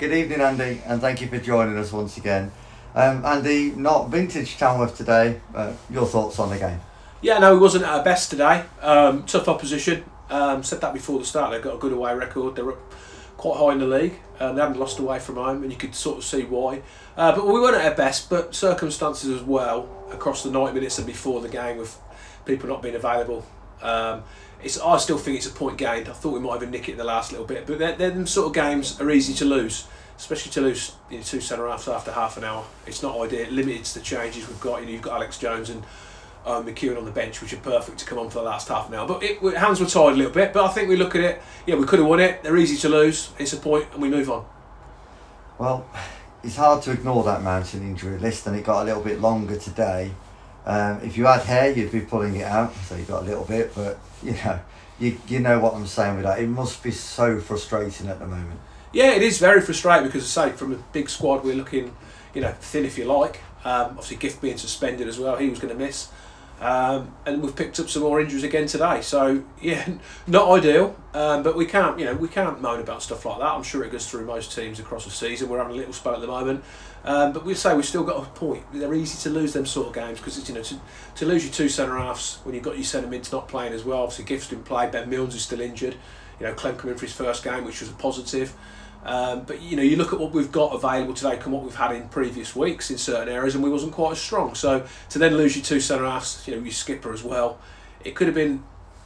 Good evening, Andy, and thank you for joining us once again. Um, Andy, not vintage Tamworth today. Uh, your thoughts on the game? Yeah, no, he wasn't at our best today. Um, tough opposition. Um, said that before the start. They've got a good away record. They're up quite high in the league. Um, they haven't lost away from home, and you could sort of see why. Uh, but we weren't at our best. But circumstances as well across the ninety minutes and before the game, with people not being available. Um, it's, I still think it's a point gained. I thought we might even nick it in the last little bit, but then them sort of games are easy to lose, especially to lose you know, two centre halves after half an hour. It's not ideal. It limits the changes we've got. You know, you've got Alex Jones and um, McEwen on the bench, which are perfect to come on for the last half an hour. But it, hands were tied a little bit. But I think we look at it. Yeah, we could have won it. They're easy to lose. It's a point, and we move on. Well, it's hard to ignore that mountain injury list, and it got a little bit longer today. Um, if you had hair, you'd be pulling it out, so you got a little bit. But you know, you you know what I'm saying with that. It must be so frustrating at the moment. Yeah, it is very frustrating because, say, from a big squad, we're looking, you know, thin if you like. Um, obviously, Gift being suspended as well, he was going to miss. Um, and we've picked up some more injuries again today. So yeah, not ideal, um, but we can't you know we can't moan about stuff like that. I'm sure it goes through most teams across the season. We're having a little spell at the moment, um, but we say we've still got a point. They're easy to lose them sort of games because it's you know to, to lose your two centre halves when you've got your centre mids not playing as well. Obviously, Gifts didn't play. Ben Milnes is still injured. You know, Clem coming for his first game, which was a positive. Um, but you know, you look at what we've got available today and what we've had in previous weeks in certain areas, and we wasn't quite as strong. So to then lose your two centre halves, you know, your skipper as well, it could have been,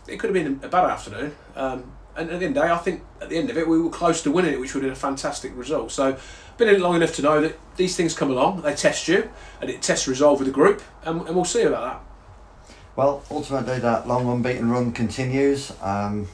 it could have been a bad afternoon. Um, and at the end of the day, I think at the end of it, we were close to winning it, which would have been a fantastic result. So, been in it long enough to know that these things come along, they test you, and it tests resolve with the group, and, and we'll see about that. Well, ultimately, that long unbeaten run continues. Um,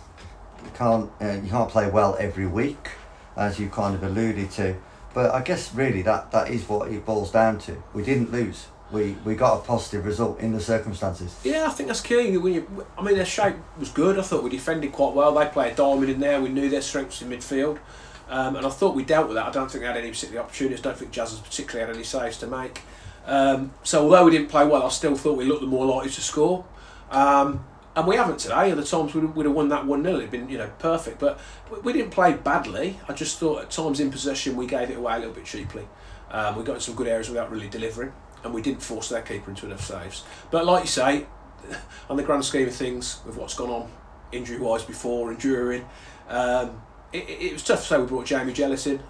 you can't uh, you can't play well every week as you kind of alluded to. But I guess really that, that is what it boils down to. We didn't lose. We, we got a positive result in the circumstances. Yeah, I think that's key. When you, I mean, their shape was good. I thought we defended quite well. They played diamond in there. We knew their strengths in midfield. Um, and I thought we dealt with that. I don't think they had any particular opportunities. I don't think Jazz has particularly had any saves to make. Um, so although we didn't play well, I still thought we looked the more likely to score. Um, and we haven't today. Other times we would have won that one 0 It'd been you know perfect, but we didn't play badly. I just thought at times in possession we gave it away a little bit cheaply. Um, we got in some good areas without really delivering, and we didn't force their keeper into enough saves. But like you say, on the grand scheme of things, with what's gone on injury wise before and during, um, it, it, was tough So we brought Jamie Jealous in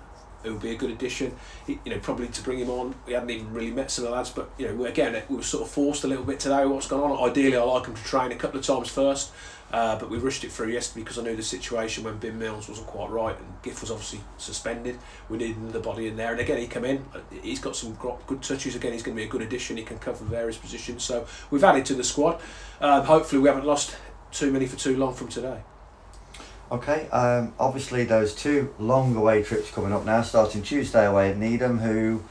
it would be a good addition. He, you know, probably to bring him on. We hadn't even really met some of the lads, but you know, again, we were sort of forced a little bit today. What's going on? Ideally, I like him to train a couple of times first, uh, but we rushed it through yesterday because I knew the situation when Ben Mills wasn't quite right and Gift was obviously suspended. We needed another body in there, and again, he come in. Uh, he's got some good touches. Again, he's going to be a good addition. He can cover various positions. So we've added to the squad. Um, hopefully, we haven't lost too many for too long from today. Okay, um, obviously those two long away trips coming up now, starting Tuesday away at Needham, who,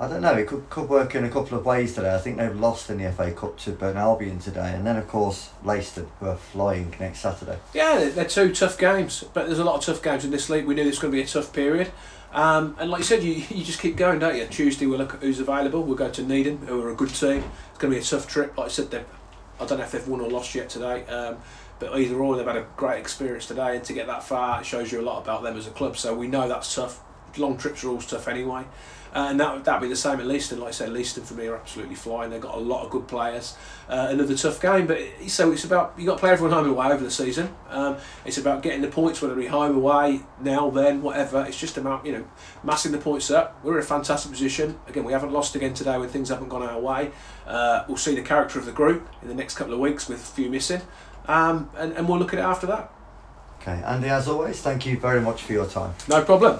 I don't know, it could, could work in a couple of ways today. I think they've lost in the FA Cup to Burton Albion today, and then of course Leiston, who are flying next Saturday. Yeah, they're two tough games, but there's a lot of tough games in this league. We knew this was going to be a tough period. Um, and like you said, you, you just keep going, don't you? Tuesday we'll look at who's available. We'll go to Needham, who are a good team. It's going to be a tough trip. Like I said, I don't know if they've won or lost yet today. Um, but either or, they've had a great experience today, and to get that far, shows you a lot about them as a club. So we know that's tough. Long trips are always tough anyway. Uh, and that that'd be the same at Leiston. Like I said, Leiston for me are absolutely flying. They've got a lot of good players. Uh, another tough game, but it, so it's about you got to play everyone home and away over the season. Um, it's about getting the points, whether it be home, away, now, then, whatever. It's just about you know massing the points up. We're in a fantastic position. Again, we haven't lost again today when things haven't gone our way. Uh, we'll see the character of the group in the next couple of weeks with a few missing um, and, and we'll look at it after that. Okay, Andy, as always, thank you very much for your time. No problem.